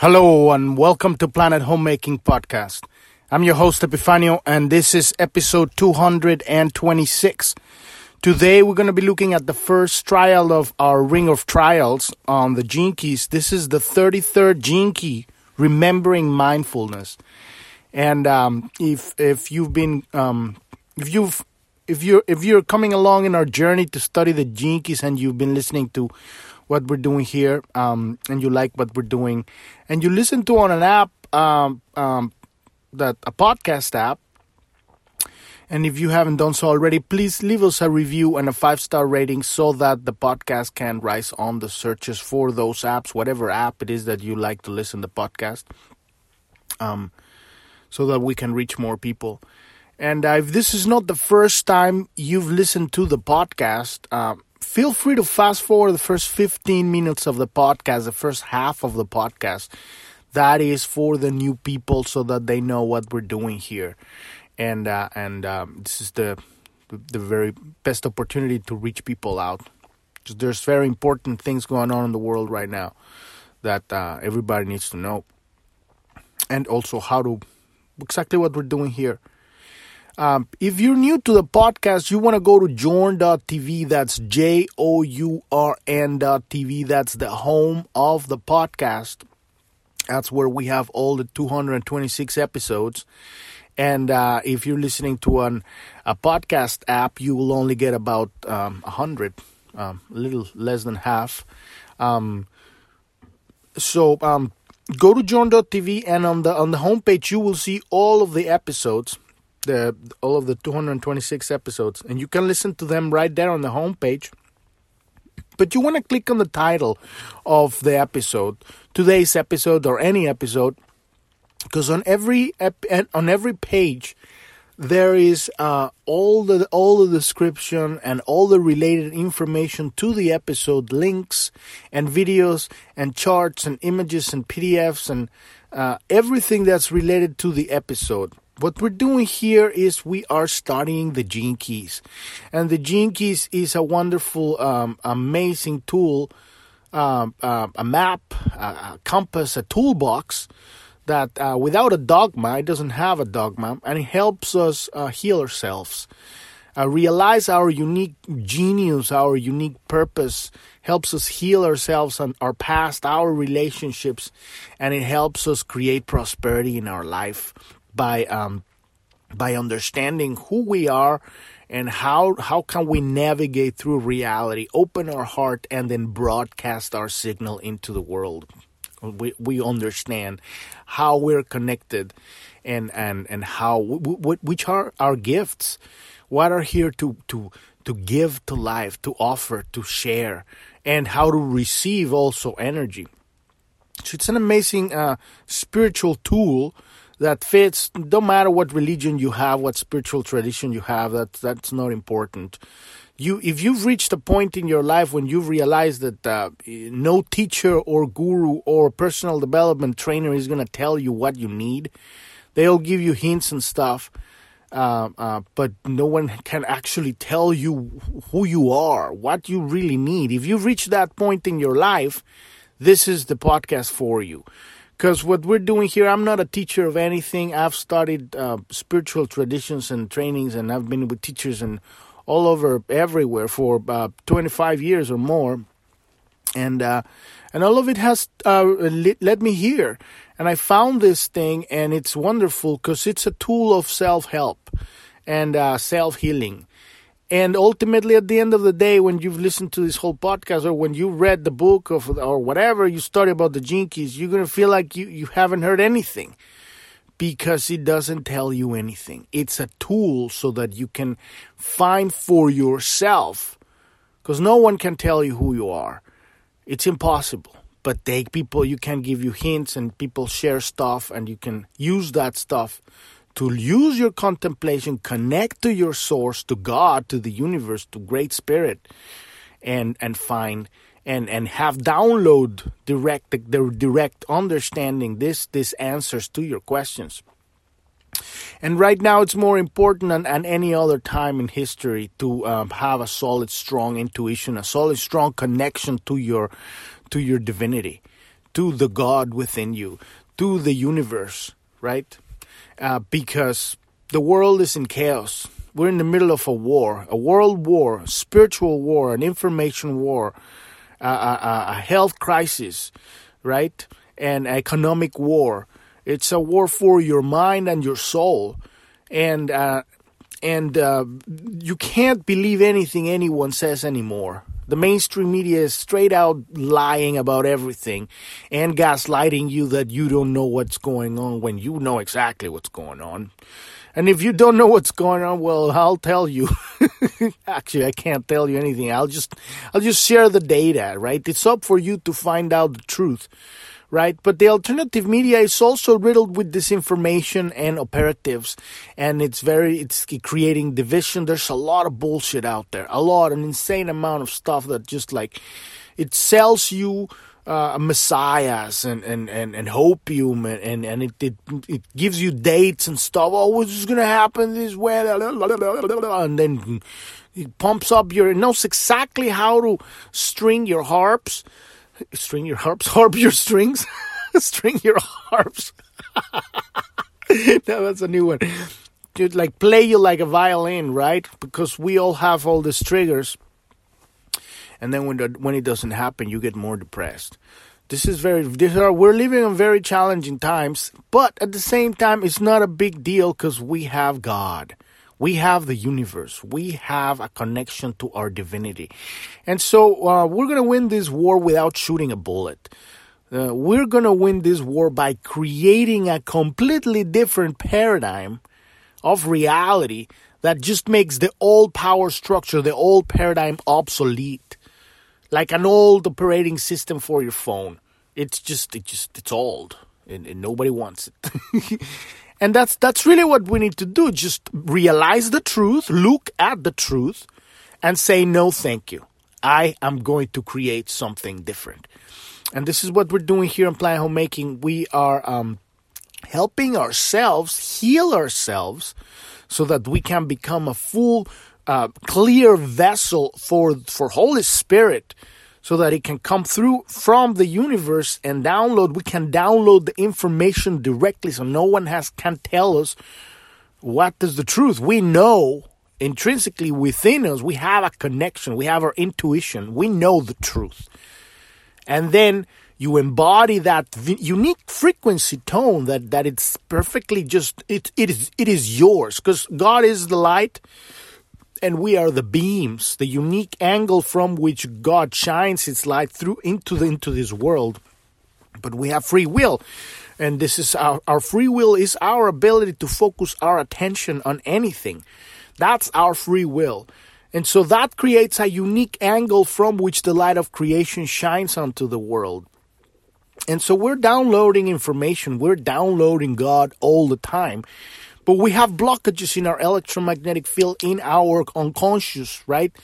Hello and welcome to Planet Homemaking Podcast. I'm your host Epifanio and this is episode 226. Today we're going to be looking at the first trial of our ring of trials on the gene keys. This is the 33rd gene key, remembering mindfulness. And um, if if you've been um, if you've if you're if you're coming along in our journey to study the gene keys and you've been listening to what we're doing here um, and you like what we're doing. And you listen to on an app um, um, that a podcast app. And if you haven't done so already please leave us a review and a five star rating so that the podcast can rise on the searches for those apps whatever app it is that you like to listen to podcast um, so that we can reach more people. And uh, if this is not the first time you've listened to the podcast, uh, feel free to fast forward the first 15 minutes of the podcast, the first half of the podcast. That is for the new people so that they know what we're doing here. And uh, and um, this is the the very best opportunity to reach people out. There's very important things going on in the world right now that uh, everybody needs to know, and also how to exactly what we're doing here. Um, if you're new to the podcast, you want to go to journ.tv. That's J O U R N.tv. That's the home of the podcast. That's where we have all the 226 episodes. And uh, if you're listening to an, a podcast app, you will only get about um, 100, um, a little less than half. Um, so um, go to journ.tv, and on the on the homepage, you will see all of the episodes the all of the 226 episodes, and you can listen to them right there on the homepage. But you want to click on the title of the episode, today's episode or any episode, because on every ep- on every page there is uh, all the all the description and all the related information to the episode, links and videos and charts and images and PDFs and uh, everything that's related to the episode what we're doing here is we are studying the gene keys. And the gene keys is a wonderful um, amazing tool um, uh, a map a, compass a toolbox that uh, without a dogma it doesn't have a dogma and it helps us uh, heal ourselves. Uh, realize our unique genius our unique purpose helps us heal ourselves and our past our relationships and it helps us create prosperity in our life by um, by understanding who we are and how how can we navigate through reality, open our heart, and then broadcast our signal into the world. We we understand how we're connected, and and and how which are our gifts, what are here to to to give to life, to offer, to share, and how to receive also energy. So it's an amazing uh, spiritual tool that fits. Don't matter what religion you have, what spiritual tradition you have. That that's not important. You, if you've reached a point in your life when you've realized that uh, no teacher or guru or personal development trainer is going to tell you what you need, they'll give you hints and stuff. Uh, uh, but no one can actually tell you who you are, what you really need. If you've reached that point in your life, this is the podcast for you. Because what we're doing here, I'm not a teacher of anything. I've studied uh, spiritual traditions and trainings, and I've been with teachers and all over everywhere for uh, 25 years or more. And uh, and all of it has uh, led me here. And I found this thing, and it's wonderful because it's a tool of self help and uh, self healing. And ultimately, at the end of the day, when you've listened to this whole podcast or when you read the book of, or whatever you study about the gene keys, you're going to feel like you, you haven't heard anything because it doesn't tell you anything. It's a tool so that you can find for yourself because no one can tell you who you are. It's impossible. But they people you can give you hints and people share stuff and you can use that stuff to use your contemplation, connect to your source, to God, to the universe, to Great Spirit, and and find and and have download direct the, direct understanding this this answers to your questions. And right now, it's more important than, than any other time in history to um, have a solid, strong intuition, a solid, strong connection to your to your divinity to the God within you, to the universe, right? Uh, because the world is in chaos. We're in the middle of a war, a world war, spiritual war, an information war, a, a, a health crisis, right? An economic war. It's a war for your mind and your soul, and uh, and uh, you can't believe anything anyone says anymore. The mainstream media is straight out lying about everything and gaslighting you that you don't know what's going on when you know exactly what's going on. And if you don't know what's going on, well, I'll tell you. Actually, I can't tell you anything. I'll just I'll just share the data, right? It's up for you to find out the truth right? But the alternative media is also riddled with disinformation and operatives, and it's very it's creating division. There's a lot of bullshit out there, a lot, an insane amount of stuff that just like it sells you. Uh, messiahs and, and, and, and hopium and, and, and it, it, it gives you dates and stuff. Oh, what's to happen this way? And then it pumps up your, it knows exactly how to string your harps string your harps, harp your strings, string your harps. no, that's a new one. Dude, like play you like a violin, right? Because we all have all these triggers, and then when when it doesn't happen, you get more depressed. This is very. Are we're living in very challenging times, but at the same time, it's not a big deal because we have God. We have the universe. We have a connection to our divinity. And so uh, we're going to win this war without shooting a bullet. Uh, we're going to win this war by creating a completely different paradigm of reality that just makes the old power structure, the old paradigm obsolete. Like an old operating system for your phone. It's just, it just, it's old and, and nobody wants it. And that's that's really what we need to do. Just realize the truth, look at the truth, and say no, thank you. I am going to create something different. And this is what we're doing here in Planet Homemaking. We are um, helping ourselves heal ourselves so that we can become a full, uh, clear vessel for for Holy Spirit so that it can come through from the universe and download. We can download the information directly so no one has can tell us what is the truth. We know intrinsically within us, we have a connection, we have our intuition, we know the truth. And then you embody that unique frequency tone that, that it's perfectly just it, it is it is yours because God is the light and we are the beams, the unique angle from which God shines its light through into the, into this world. But we have free will, and this is our our free will is our ability to focus our attention on anything. That's our free will. And so that creates a unique angle from which the light of creation shines onto the world. And so we're downloading information, we're downloading God all the time. But we have blockages in our electromagnetic field in our unconscious, right?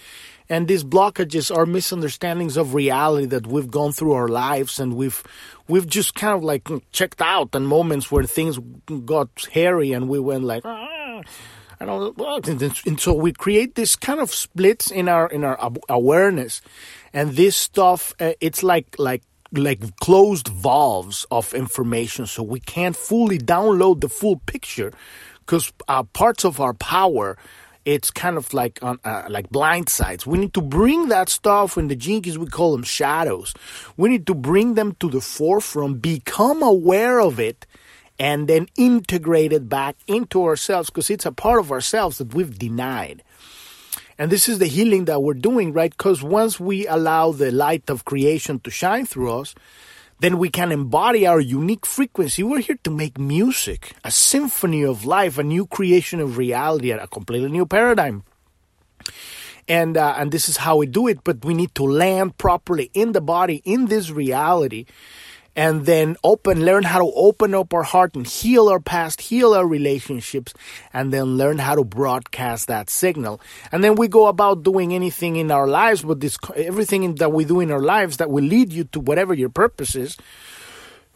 And these blockages are misunderstandings of reality that we've gone through our lives and we've we've just kind of like checked out and moments where things got hairy and we went like ah, I don't know and so we create this kind of splits in our in our awareness. And this stuff uh, it's like like like closed valves of information. So we can't fully download the full picture because uh, parts of our power it's kind of like on uh, like blind sides. We need to bring that stuff in the gene keys we call them shadows. We need to bring them to the forefront, become aware of it, and then integrate it back into ourselves because it's a part of ourselves that we've denied. And this is the healing that we're doing, right? Because once we allow the light of creation to shine through us, then we can embody our unique frequency. We're here to make music, a symphony of life, a new creation of reality, a completely new paradigm. And uh, and this is how we do it. But we need to land properly in the body, in this reality, and then open, learn how to open up our heart and heal our past, heal our relationships, and then learn how to broadcast that signal. And then we go about doing anything in our lives, but this, everything that we do in our lives that will lead you to whatever your purpose is,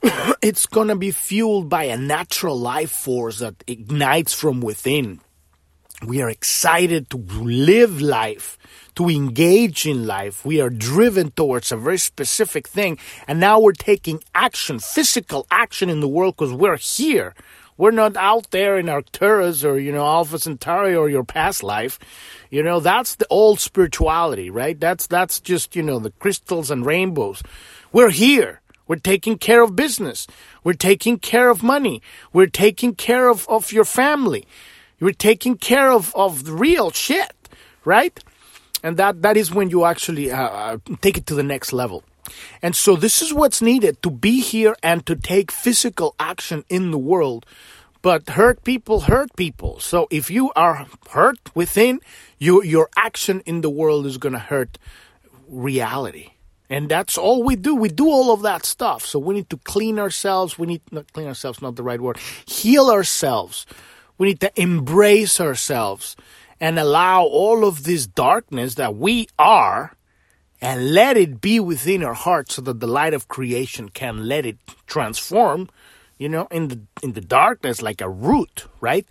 it's gonna be fueled by a natural life force that ignites from within. We are excited to live life to engage in life. We are driven towards a very specific thing. And now we're taking action, physical action in the world because we're here. We're not out there in Arcturus or, you know, Alpha Centauri or your past life. You know, that's the old spirituality, right? That's, that's just, you know, the crystals and rainbows. We're here. We're taking care of business. We're taking care of money. We're taking care of, of your family. We're taking care of, of the real shit, right? And that, that is when you actually uh, uh take it to the next level. And so this is what's needed to be here and to take physical action in the world. But hurt people hurt people. So if you are hurt within, you, your action in the world is going to hurt reality. And that's all we do. We do all of that stuff. So we need to clean ourselves. We need not clean ourselves, not the right word. Heal ourselves. We need to embrace ourselves and allow all of this darkness that we are and let it be within our heart so that the light of creation can let it transform, you know, in the in the darkness like a root, right?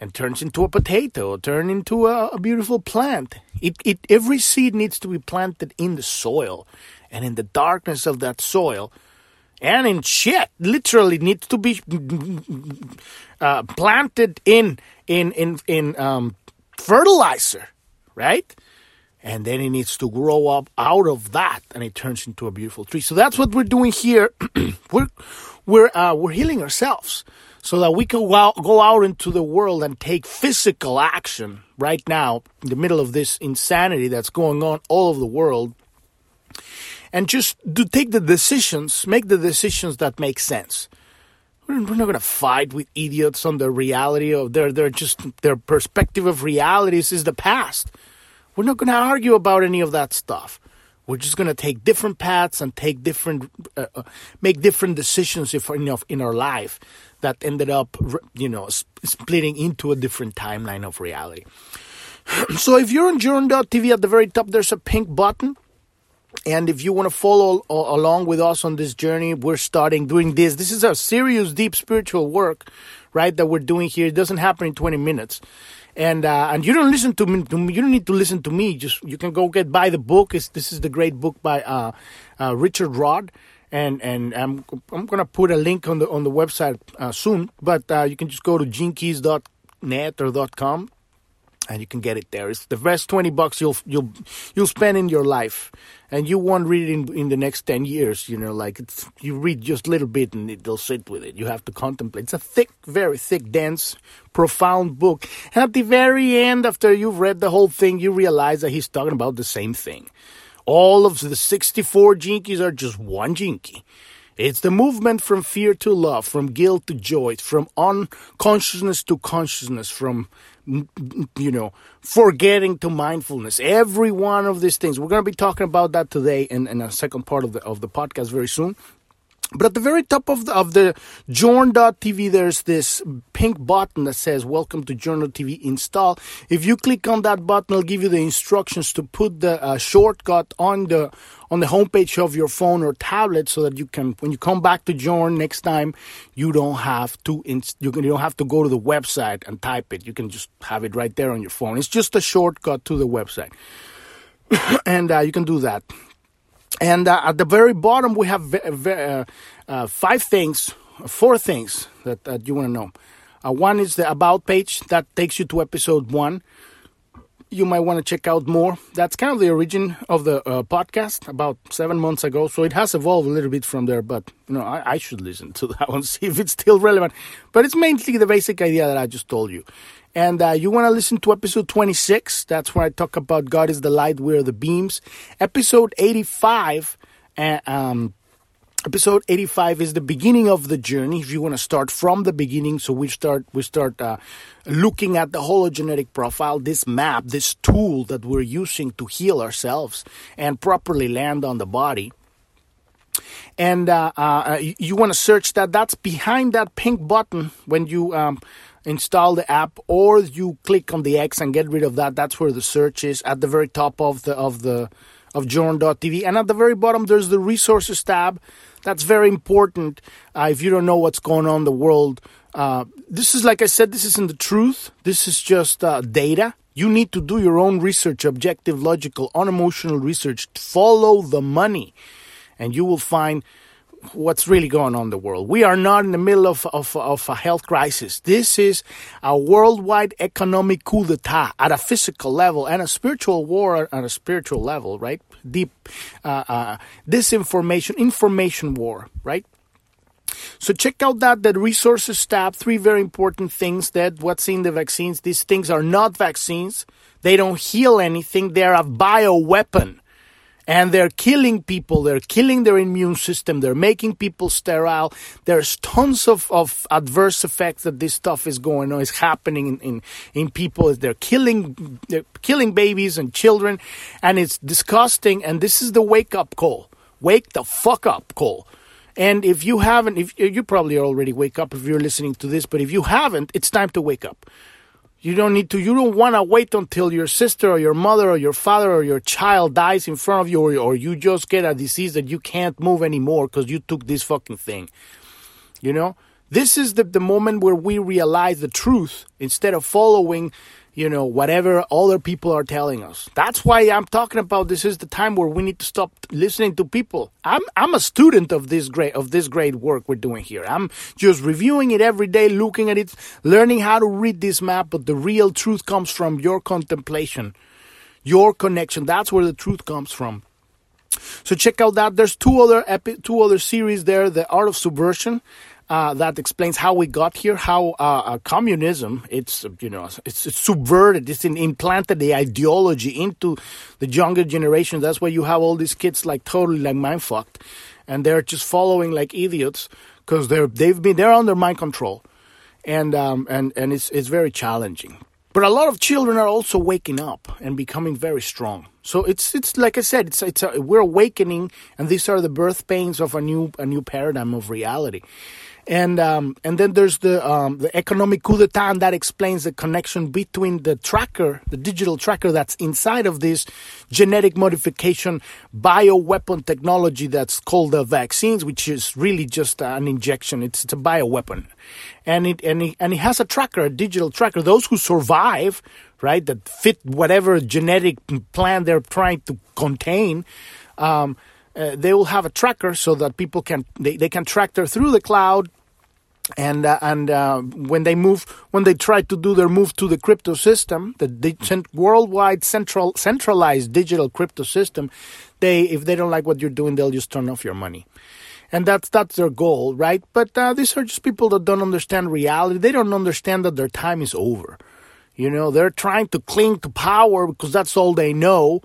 And turns into a potato, turn into a, a beautiful plant. It, it every seed needs to be planted in the soil and in the darkness of that soil and in shit literally needs to be uh, planted in in in in um, fertilizer right? And then it needs to grow up out of that and it turns into a beautiful tree. So that's what we're doing here. We're we're uh, we're healing ourselves so that we can go out, into the world and take physical action right now in the middle of this insanity that's going on all over the world and just to take the decisions make the decisions that make sense we're not going to fight with idiots on the reality of their their just their perspective of realities is the past we're not going to argue about any of that stuff. We're just going to take different paths and take different, uh, uh, make different decisions if enough in our life that ended up, you know, splitting into a different timeline of reality. so if you're on Journ.tv at the very top, there's a pink button. And if you want to follow along with us on this journey, we're starting doing this. This is a serious, deep spiritual work, right? That we're doing here. It doesn't happen in 20 minutes and uh, and you don't listen to me, to You don't need to listen to me. Just you can go get buy the book. It's, this is the great book by uh, uh, Richard Rudd, and and I'm I'm gonna put a link on the on the website uh, soon. But uh, you can just go to genekeys.net or .com and you can get it there. It's the best twenty bucks you'll you'll you'll spend in your life, and you won't read it in, in the next ten years. You know, like it's you read just a little bit and it'll sit with it. You have to contemplate. It's a thick, very thick, dense, profound book. And at the very end, after you've read the whole thing, you realize that he's talking about the same thing. All of the sixty-four gene keys are just one Key. It's the movement from fear to love, from guilt to joy, from unconsciousness to consciousness, from you know, forgetting to mindfulness. Every one of these things. We're going to be talking about that today in, in a second part of the of the podcast very soon. But at the very top of the, of the Journ.tv, there's this pink button that says Welcome to Journ.tv install. If you click on that button, it'll give you the instructions to put the uh, shortcut on the on the homepage of your phone or tablet so that you can when you come back to Journ next time you don't have to you, can, you don't have to go to the website and type it. You can just have it right there on your phone. It's just a shortcut to the website. and uh, you can do that. And uh, at the very bottom, we have uh, uh, five things, four things that, that you want to know. Uh, one is the About page that takes you to episode one. You might want to check out more. That's kind of the origin of the uh, podcast about seven months ago. So it has evolved a little bit from there, but you know, I, I should listen to that one, see if it's still relevant. But it's mainly the basic idea that I just told you. And uh, you want to listen to episode 26. That's where I talk about God is the light, we are the beams. Episode 85, uh, um, episode 85 is the beginning of the journey. If you want to start from the beginning, so we start we start uh, looking at the hologenetic profile, this map, this tool that we're using to heal ourselves and properly land on the body and uh, uh, you, you want to search that. That's behind that pink button when you um, install the app or you click on the X and get rid of that. That's where the search is at the very top of the of the of Journ.tv. And at the very bottom there's the resources tab. That's very important uh, if you don't know what's going on in the world. Uh, this is like I said, this isn't the truth. This is just uh, data. You need to do your own research, objective, logical, unemotional research. Follow the money, and you will find what's really going on in the world. We are not in the middle of, of, of a health crisis. This is a worldwide economic coup d'etat at a physical level and a spiritual war at a spiritual level, right? Deep uh, uh, disinformation, information war, right? So check out that the resources tab. Three very important things that what's in the vaccines. These things are not vaccines. They don't heal anything. They're a bioweapon and they're killing people. They're killing their immune system. They're making people sterile. There's tons of, of adverse effects that this stuff is going on, is happening in, in, in people. They're killing, they're killing babies and children, and it's disgusting. And this is the wake up call. Wake the fuck up call. And if you haven't, if you probably already wake up if you're listening to this, but if you haven't, it's time to wake up. You don't need to, you don't want to wait until your sister or your mother or your father or your child dies in front of you or, or you just get a disease that you can't move anymore because you took this fucking thing. You know? This is the, the moment where we realize the truth instead of following you know, whatever other people are telling us. That's why I'm talking about this is the time where we need to stop listening to people. I'm I'm a student of this great of this great work we're doing here. I'm just reviewing it every day, looking at it, learning how to read this map, but the real truth comes from your contemplation, your connection. That's where the truth comes from. So check out that. There's two other epi- two other series there. The Art of Subversion uh, that explains how we got here, how uh, uh, communism it's you know it's, it's subverted, it's in, implanted the ideology into the younger generation. That's why you have all these kids like totally like mind fucked, and they're just following like idiots because they're they've been they're under mind control, and um, and and it's it's very challenging. But a lot of children are also waking up and becoming very strong. So it's it's like I said, it's it's a, we're awakening, and these are the birth pains of a new a new paradigm of reality and um, and then there's the um, the economic coup d'état, that explains the connection between the tracker, the digital tracker that's inside of this genetic modification bioweapon technology that's called the vaccines, which is really just an injection. It's, it's a bioweapon, and it and it, and it has a tracker, a digital tracker. Those who survive, right, that fit whatever genetic plan they're trying to contain. Um, uh, they will have a tracker so that people can they, they can track their through the cloud and uh, and uh, when they move when they try to do their move to the crypto system the worldwide central centralized digital crypto system they if they don't like what you're doing they'll just turn off your money. And that's that's their goal right? But uh, these are just people that don't understand reality. They don't understand that their time is over. You know they're trying to cling to power because that's all they know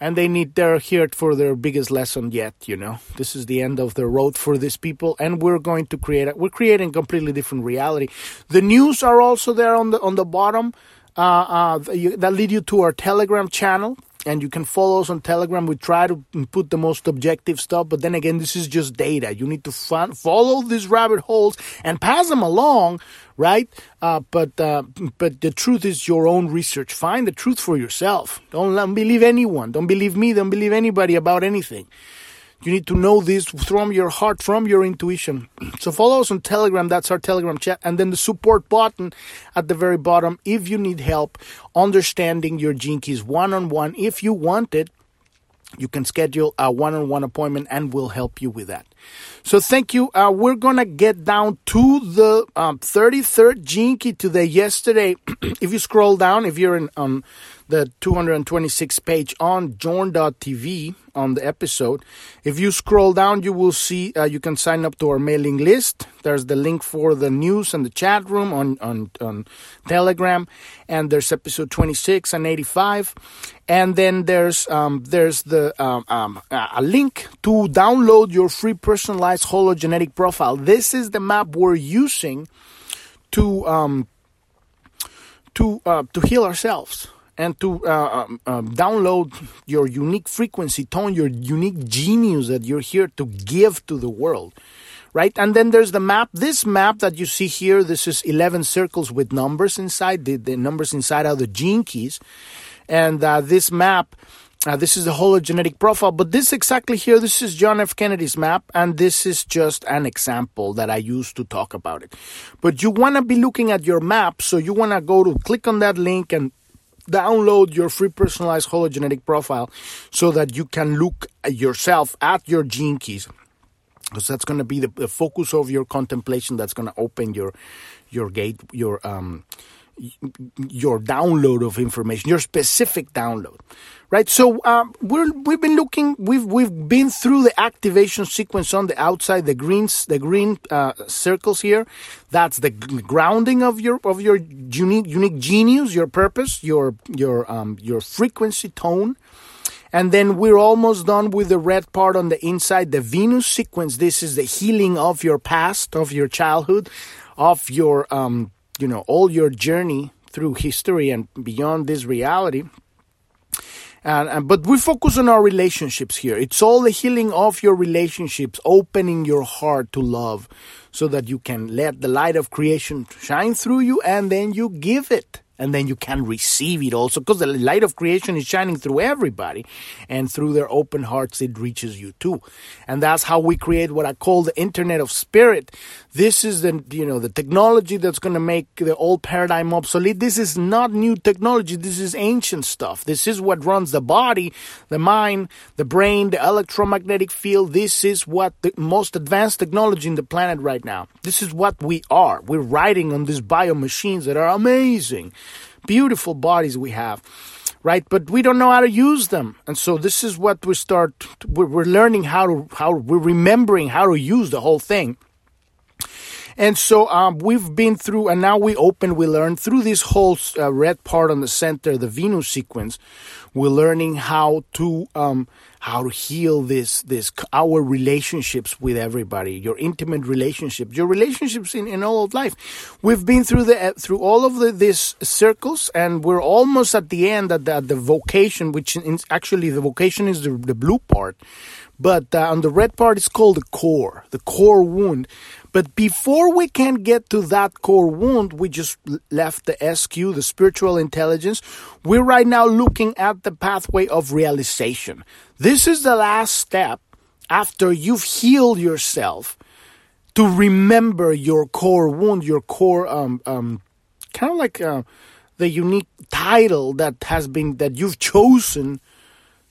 and they need they're here for their biggest lesson yet you know this is the end of the road for these people and we're going to create a, we're creating completely different reality the news are also there on the on the bottom uh, uh, that lead you to our telegram channel and you can follow us on Telegram. We try to put the most objective stuff, but then again, this is just data. You need to follow these rabbit holes and pass them along, right? Uh, but uh, but the truth is your own research. Find the truth for yourself. Don't believe anyone. Don't believe me. Don't believe anybody about anything. You need to know this from your heart, from your intuition. So follow us on Telegram. That's our Telegram chat. And then the support button at the very bottom if you need help understanding your gene keys one on one. If you want it, you can schedule a one on one appointment and we'll help you with that. So thank you. Uh, we're to get down to the um, 33rd gene key today. Yesterday, if you scroll down, if you're in um, the 226 page on journ.tv on the episode. If you scroll down, you will see uh, you can sign up to our mailing list. There's the link for the news and the chat room on, on, on Telegram. And there's episode 26 and 85. And then there's um, there's the um, um, a link to download your free personalized hologenetic profile. This is the map we're using to um, to uh, to heal ourselves and to uh, um, download your unique frequency tone, your unique genius that you're here to give to the world. Right? And then there's the map. This map that you see here, this is 11 circles with numbers inside. The, the numbers inside are the gene keys. And uh, this map, uh, this is the hologenetic profile. But this exactly here, this is John F. Kennedy's map. And this is just an example that I use to talk about it. But you want to be looking at your map. So you want to go to click on that link and download your free personalized hologenetic profile so that you can look at yourself at your gene keys. Because that's going to be the, the, focus of your contemplation that's going to open your your gate your um your download of information your specific download right? So um, we're we've been looking we've we've been through the activation sequence on the outside the greens the green uh, circles here. That's the grounding of your of your unique unique genius your purpose your your um your frequency tone. And then we're almost done with the red part on the inside, the Venus sequence. This is the healing of your past, of your childhood, of your, um, you know, all your journey through history and beyond this reality. And, and, but we focus on our relationships here. It's all the healing of your relationships, opening your heart to love so that you can let the light of creation shine through you and then you give it and then you can receive it also because the light of creation is shining through everybody and through their open hearts it reaches you too and that's how we create what i call the internet of spirit this is the you know the technology that's going to make the old paradigm obsolete. This is not new technology. This is ancient stuff. This is what runs the body the mind the brain the electromagnetic field. This is what the most advanced technology in the planet right now. This is what we are. We're riding on these bio machines that are amazing beautiful bodies we have right? But we don't know how to use them. And so this is what we start we're, learning how to how we're remembering how to use the whole thing and so um, we've been through, and now we open, we learn through this whole uh, red part on the center, the Venus sequence. We're learning how to um, how to heal this this our relationships with everybody, your intimate relationships, your relationships in, in all of life. We've been through the uh, through all of the, these circles, and we're almost at the end at the, at the vocation, which is actually the vocation is the, the blue part. But uh, on the red part, it's called the core, the core wound. But before we can get to that core wound, we just left the SQ, the spiritual intelligence. We're right now looking at the pathway of realization. This is the last step after you've healed yourself to remember your core wound, your core, um, um, kind of like uh, the unique title that has been, that you've chosen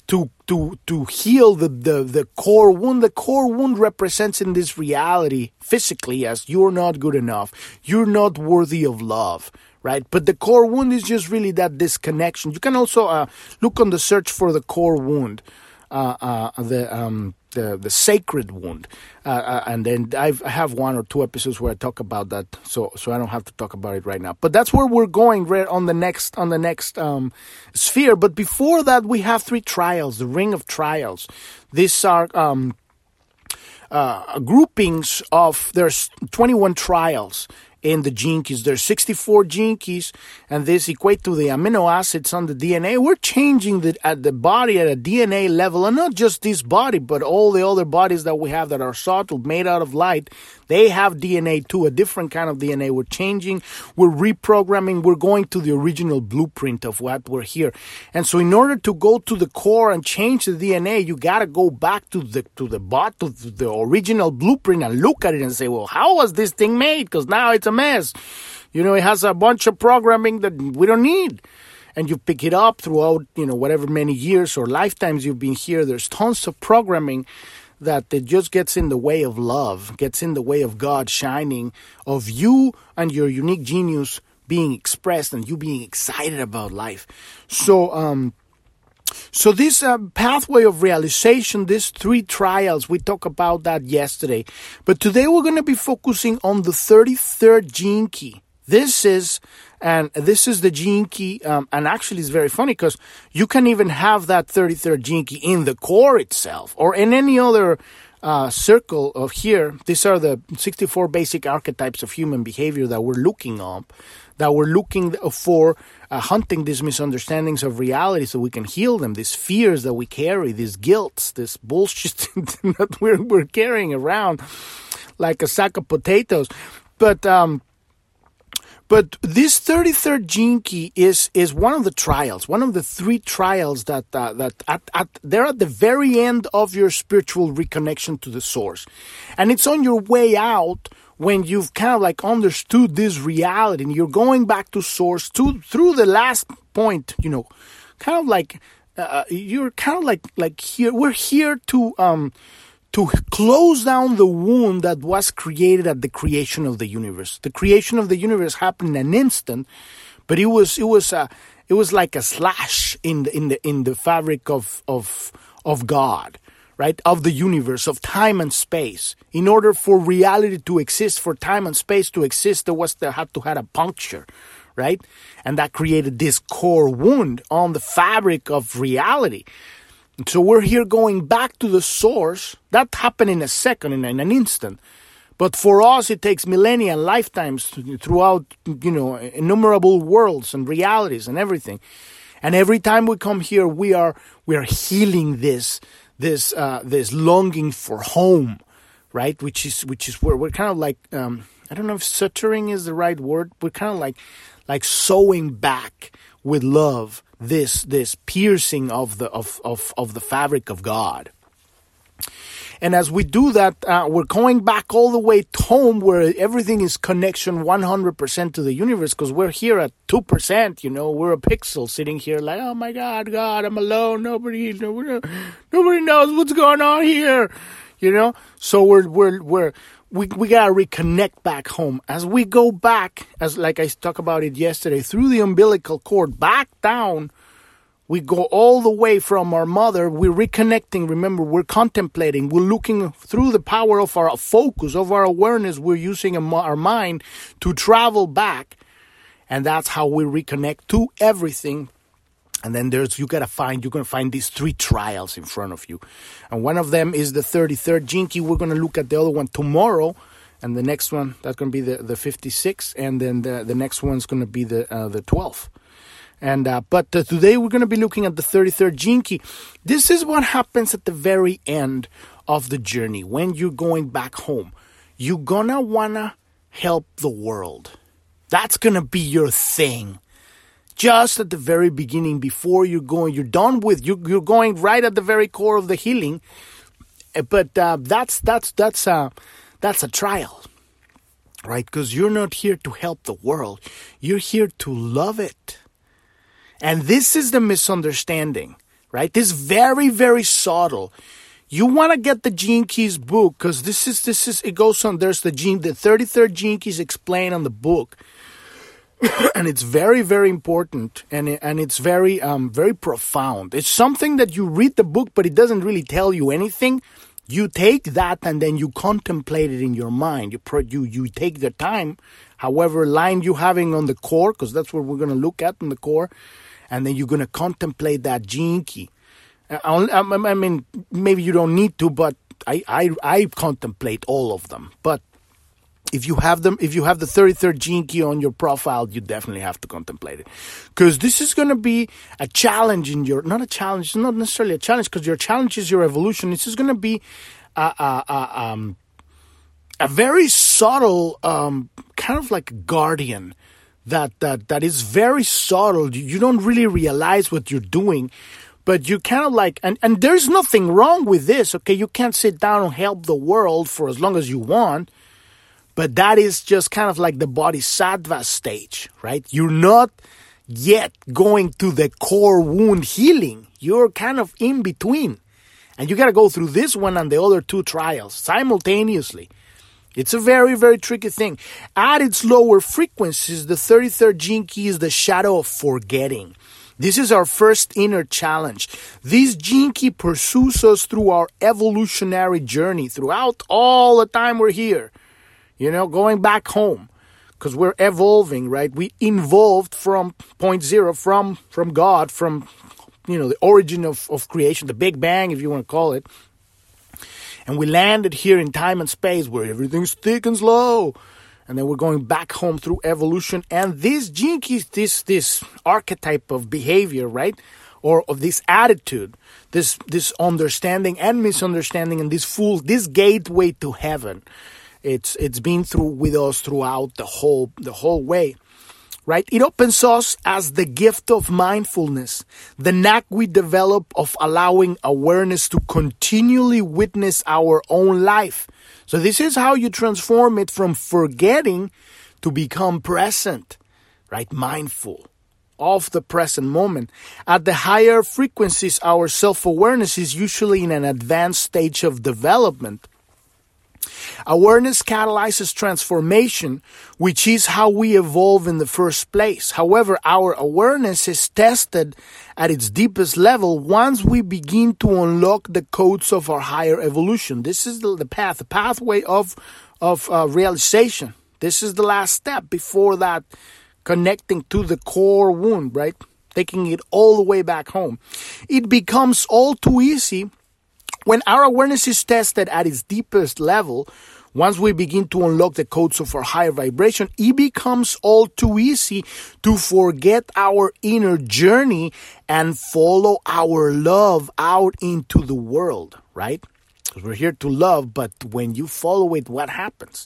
to to to heal the, the the core wound. The core wound represents in this reality physically as you're not good enough you're not worthy of love right? But the core wound is just really that disconnection. You can also uh, look on the search for the core wound uh, uh, the um, the the sacred wound, uh, uh, and then I've, I have one or two episodes where I talk about that, so so I don't have to talk about it right now. But that's where we're going right on the next on the next um, sphere. But before that, we have three trials, the Ring of Trials. These are um, uh, groupings of there's 21 trials in the gene keys. There's 64 gene and this equate to the amino acids on the DNA. We're changing the at the body at a DNA level, and not just this body, but all the other bodies that we have that are subtle, made out of light. They have DNA too, a different kind of DNA. We're changing, we're reprogramming, we're going to the original blueprint of what we're here. And so in order to go to the core and change the DNA, you gotta go back to the to the bot to the original blueprint and look at it and say, well, how was this thing made? Because now it's a mess. You know, it has a bunch of programming that we don't need and you pick it up throughout you know whatever many years or lifetimes you've been here there's tons of programming that it just gets in the way of love, gets in the way of God shining, of you and your unique genius being expressed and you being excited about life. So, um, so this uh, pathway of realization, these three trials, we talked about that yesterday. But today we're going to be focusing on the 33rd gene key. This is and this is the key, um, and actually it's very funny because you can even have that 33rd gene key in the core itself or in any other uh, circle of here. These are the 64 basic archetypes of human behavior that we're looking up, that we're looking for, uh, hunting these misunderstandings of reality so we can heal them, these fears that we carry, these guilts, this bullshit that we're, we're carrying around like a sack of potatoes. But, um, But this 33rd gene key is is one of the trials, one of the three trials that uh, that at, at they're at the very end of your spiritual reconnection to the source, and it's on your way out when you've kind of like understood this reality and you're going back to source to through the last point, you know, kind of like uh, you're kind of like like here we're here to um to close down the wound that was created at the creation of the universe. The creation of the universe happened in an instant, but it was it was a it was like a slash in the in the in the fabric of of of God, right? Of the universe, of time and space. In order for reality to exist, for time and space to exist, there was there had to have a puncture, right? And that created this core wound on the fabric of reality. So we're here going back to the source. That happened in a second, in an instant. But for us, it takes millennia lifetimes throughout, you know, innumerable worlds and realities and everything. And every time we come here, we are we are healing this this uh, this longing for home, right? Which is which is where we're kind of like um, I don't know if suturing is the right word. We're kind of like like sewing back with love this this piercing of the of of, of the fabric of God. And as we do that, uh, we're going back all the way home where everything is connection 100% to the universe because we're here at 2%, you know, we're a pixel sitting here like, oh my God, God, I'm alone. Nobody, nobody, nobody knows what's going on here, you know? So we're, we're, we're, we, we gotta reconnect back home. As we go back, as like I talked about it yesterday, through the umbilical cord, back down, we go all the way from our mother. We're reconnecting. Remember, we're contemplating. We're looking through the power of our focus, of our awareness. We're using our mind to travel back. And that's how we reconnect to everything and then there's you gotta find you're gonna find these three trials in front of you, and one of them is the 33rd gene key. We're gonna look at the other one tomorrow, and the next one that's gonna be the the 56, and then the the next one's gonna be the uh, the 12th. And uh, but uh, today we're gonna be looking at the 33rd gene key. This is what happens at the very end of the journey when you're going back home. You're gonna wanna help the world. That's gonna be your thing just at the very beginning before you're going you're done with you you're going right at the very core of the healing. Eh, but uh, that's that's that's a that's a trial right? Because you're not here to help the world. You're here to love it. And this is the misunderstanding right? This very very subtle. You want to get the gene keys book because this is this is it goes on there's the gene the 33rd gene keys explained on the book and it's very very important and and it's very um very profound. It's something that you read the book but it doesn't really tell you anything. You take that and then you contemplate it in your mind. You pro, you you take the time however line you having on the core because that's what we're going to look at in the core and then you're going to contemplate that key. I, I, I mean maybe you don't need to but I, I I contemplate all of them. But if you have them, if you have the 33rd gene key on your profile, you definitely have to contemplate it. Because this is going to be a challenge in your, not a challenge, not necessarily a challenge, because your challenge is your evolution. This is going to be a, a, a, um, a very subtle, um, kind of like guardian that, that, that is very subtle. You don't really realize what you're doing but you kind of like and, and there's nothing wrong with this okay you can't sit down and help the world for as long as you want but that is just kind of like the bodhisattva stage, right? You're not yet going to the core wound healing. You're kind of in between. And you got to go through this one and the other two trials simultaneously. It's a very, very tricky thing. At its lower frequencies, the 33rd gene key is the shadow of forgetting. This is our first inner challenge. This gene key pursues us through our evolutionary journey throughout all the time we're here you know, going back home because we're evolving, right? We evolved from point zero, from from God, from you know the origin of, of creation, the Big Bang, if you want to call it. And we landed here in time and space where everything's thick and slow. And then we're going back home through evolution. And this key, this this archetype of behavior, right? Or of this attitude, this this understanding and misunderstanding, and this fool, this gateway to heaven It's it's been through with us throughout the whole the whole way. Right? It opens us as the gift of mindfulness, the knack we develop of allowing awareness to continually witness our own life. So this is how you transform it from forgetting to become present, right? Mindful of the present moment. At the higher frequencies, our self awareness is usually in an advanced stage of development. Awareness catalyzes transformation, which is how we evolve in the first place. However, our awareness is tested at its deepest level once we begin to unlock the codes of our higher evolution. This is the, path, the pathway of, of uh, realization. This is the last step before that connecting to the core wound, right? Taking it all the way back home. It becomes all too easy when our awareness is tested at its deepest level. Once we begin to unlock the codes of our higher vibration, it becomes all too easy to forget our inner journey and follow our love out into the world, right? Because we're here to love, but when you follow it, what happens?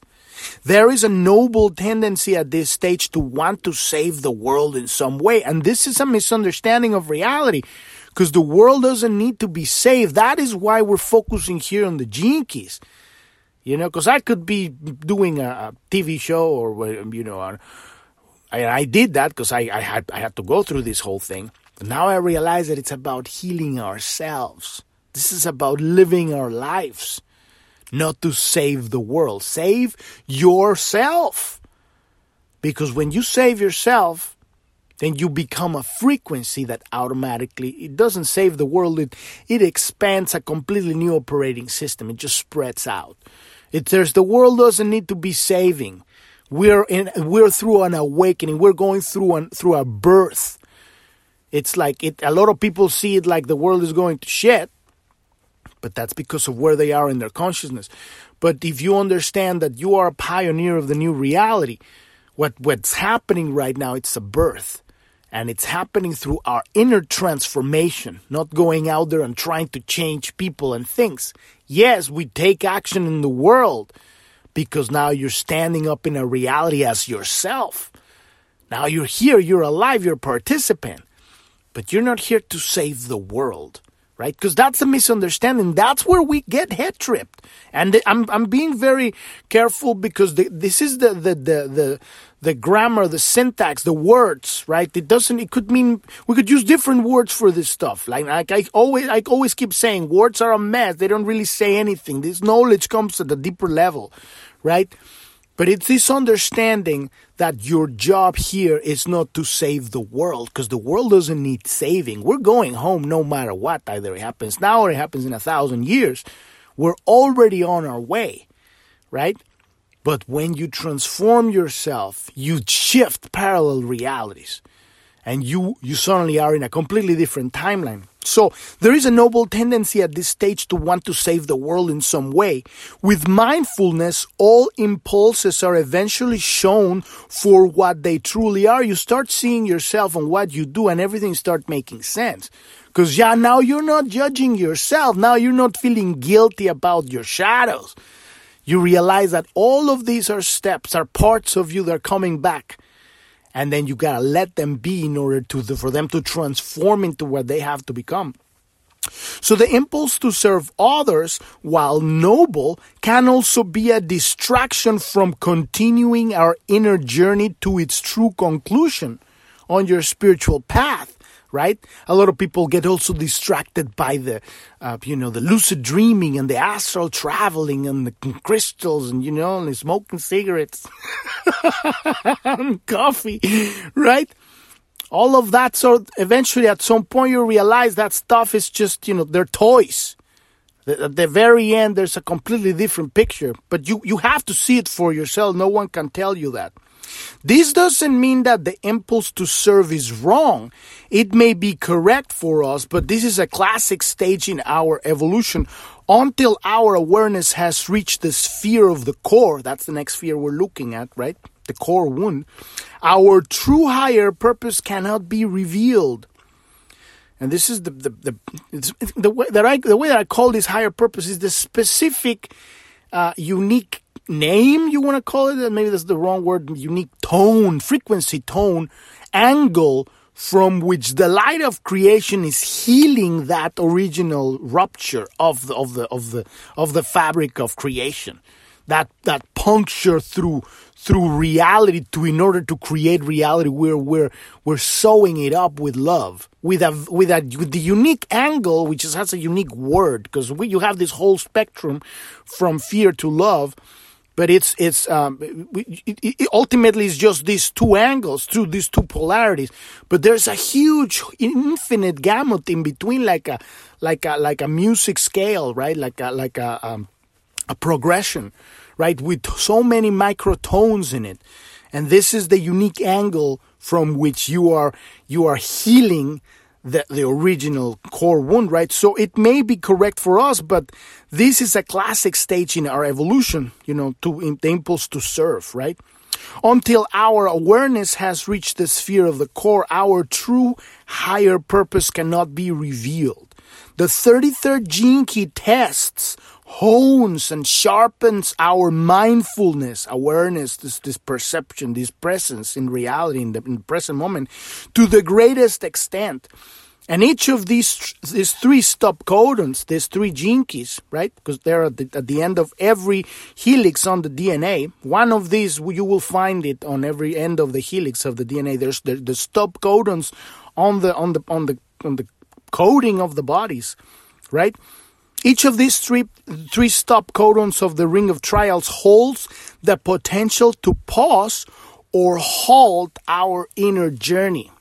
There is a noble tendency at this stage to want to save the world in some way. And this is a misunderstanding of reality because the world doesn't need to be saved. That is why we're focusing here on the keys. You know, because I could be doing a, a, TV show or, you know, I, I did that because I, I, had, I had to go through this whole thing. Now I realize that it's about healing ourselves. This is about living our lives not to save the world. Save yourself. Because when you save yourself, then you become a frequency that automatically it doesn't save the world it it expands a completely new operating system. It just spreads out. It there's the world doesn't need to be saving. We're in we're through an awakening. We're going through an through a birth. It's like it a lot of people see it like the world is going to shit but that's because of where they are in their consciousness. But if you understand that you are a pioneer of the new reality, what what's happening right now it's a birth and it's happening through our inner transformation, not going out there and trying to change people and things. Yes, we take action in the world because now you're standing up in a reality as yourself. Now you're here, you're alive, you're a participant. But you're not here to save the world right? Because that's a misunderstanding. That's where we get head tripped. And I'm I'm being very careful because the, this is the, the the the the grammar, the syntax, the words, right? It doesn't. It could mean we could use different words for this stuff. Like, like I always I always keep saying, words are a mess. They don't really say anything. This knowledge comes at a deeper level, right? But it's this understanding that your job here is not to save the world because the world doesn't need saving. We're going home no matter what. Either it happens now or it happens in a thousand years. We're already on our way, right? But when you transform yourself, you shift parallel realities and you, you suddenly are in a completely different timeline. So there is a noble tendency at this stage to want to save the world in some way. With mindfulness, all impulses are eventually shown for what they truly are. You start seeing yourself and what you do and everything start making sense. Cause yeah, now you're not judging yourself. Now you're not feeling guilty about your shadows. You realize that all of these are steps, are parts of you that are coming back and then you gotta let them be in order to for them to transform into what they have to become. So the impulse to serve others, while noble, can also be a distraction from continuing our inner journey to its true conclusion on your spiritual path right? A lot of people get also distracted by the, uh, you know, the lucid dreaming and the astral traveling and the crystals and, you know, and smoking cigarettes and coffee, right? All of that. So eventually at some point you realize that stuff is just, you know, they're toys. At the very end, there's a completely different picture, but you, you have to see it for yourself. No one can tell you that. This doesn't mean that the impulse to serve is wrong. It may be correct for us, but this is a classic stage in our evolution until our awareness has reached the sphere of the core. That's the next sphere we're looking at, right? The core wound. Our true higher purpose cannot be revealed. And this is the the the, the way that I the way that I call this higher purpose is the specific, uh, unique name you want to call it, maybe that's the wrong word, unique tone, frequency, tone, angle from which the light of creation is healing that original rupture of the of the of the of the fabric of creation. That that puncture through through reality to in order to create reality where we're we're sewing it up with love with a with a with the unique angle which is, has a unique word because you have this whole spectrum from fear to love but it's it's um, it, it ultimately it's just these two angles through these two polarities but there's a huge infinite gamut in between like a like a like a music scale right like a like a um, a progression right? With so many microtones in it. And this is the unique angle from which you are you are healing the, the original core wound, right? So it may be correct for us, but this is a classic stage in our evolution, you know, to in, the impulse to serve, right? Until our awareness has reached the sphere of the core, our true higher purpose cannot be revealed. The 33rd gene key tests hones and sharpens our mindfulness, awareness, this, this perception, this presence in reality, in the, in the present moment, to the greatest extent. And each of these these three stop codons, these three gene keys, right? Because they're at the, at the end of every helix on the DNA. One of these you will find it on every end of the helix of the DNA. There's the, the stop codons on the on the on the on the coding of the bodies, right? Each of these three, three stop codons of the ring of trials holds the potential to pause or halt our inner journey.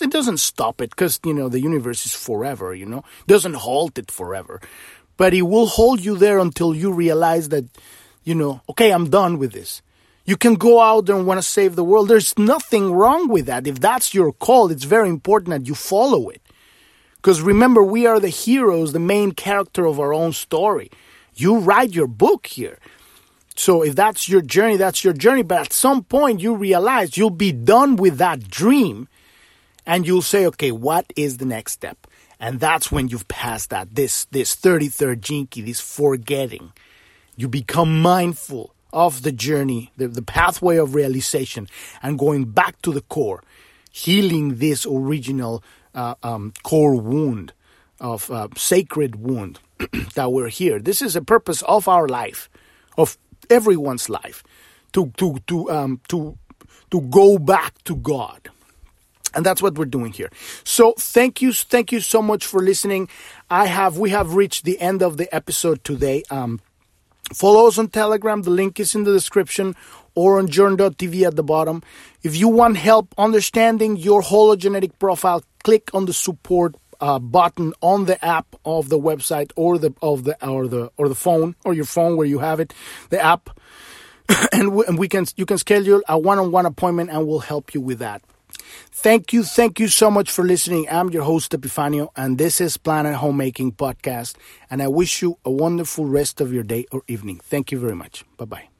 It doesn't stop it because, you know, the universe is forever, you know, it doesn't halt it forever. But it will hold you there until you realize that, you know, okay, I'm done with this. You can go out and want to save the world. There's nothing wrong with that. If that's your call, it's very important that you follow it. Because remember, we are the heroes, the main character of our own story. You write your book here. So if that's your journey, that's your journey. But at some point, you realize you'll be done with that dream and you'll say, okay, what is the next step? And that's when you've passed that, this, this 33rd gene key, this forgetting. You become mindful of the journey, the, the pathway of realization, and going back to the core, healing this original uh, um, core wound, of uh, sacred wound that we're here. This is a purpose of our life, of everyone's life, to to to um, to to go back to God. And that's what we're doing here. So thank you, thank you so much for listening. I have we have reached the end of the episode today. Um, follow us on Telegram. The link is in the description or on journ.tv at the bottom. If you want help understanding your hologenetic profile, click on the support uh, button on the app of the website or the of the or the or the phone or your phone where you have it, the app, and we, and we can you can schedule a one-on-one appointment and we'll help you with that. Thank you, thank you so much for listening. I'm your host Epifanio, and this is Planet Homemaking Podcast. And I wish you a wonderful rest of your day or evening. Thank you very much. Bye bye.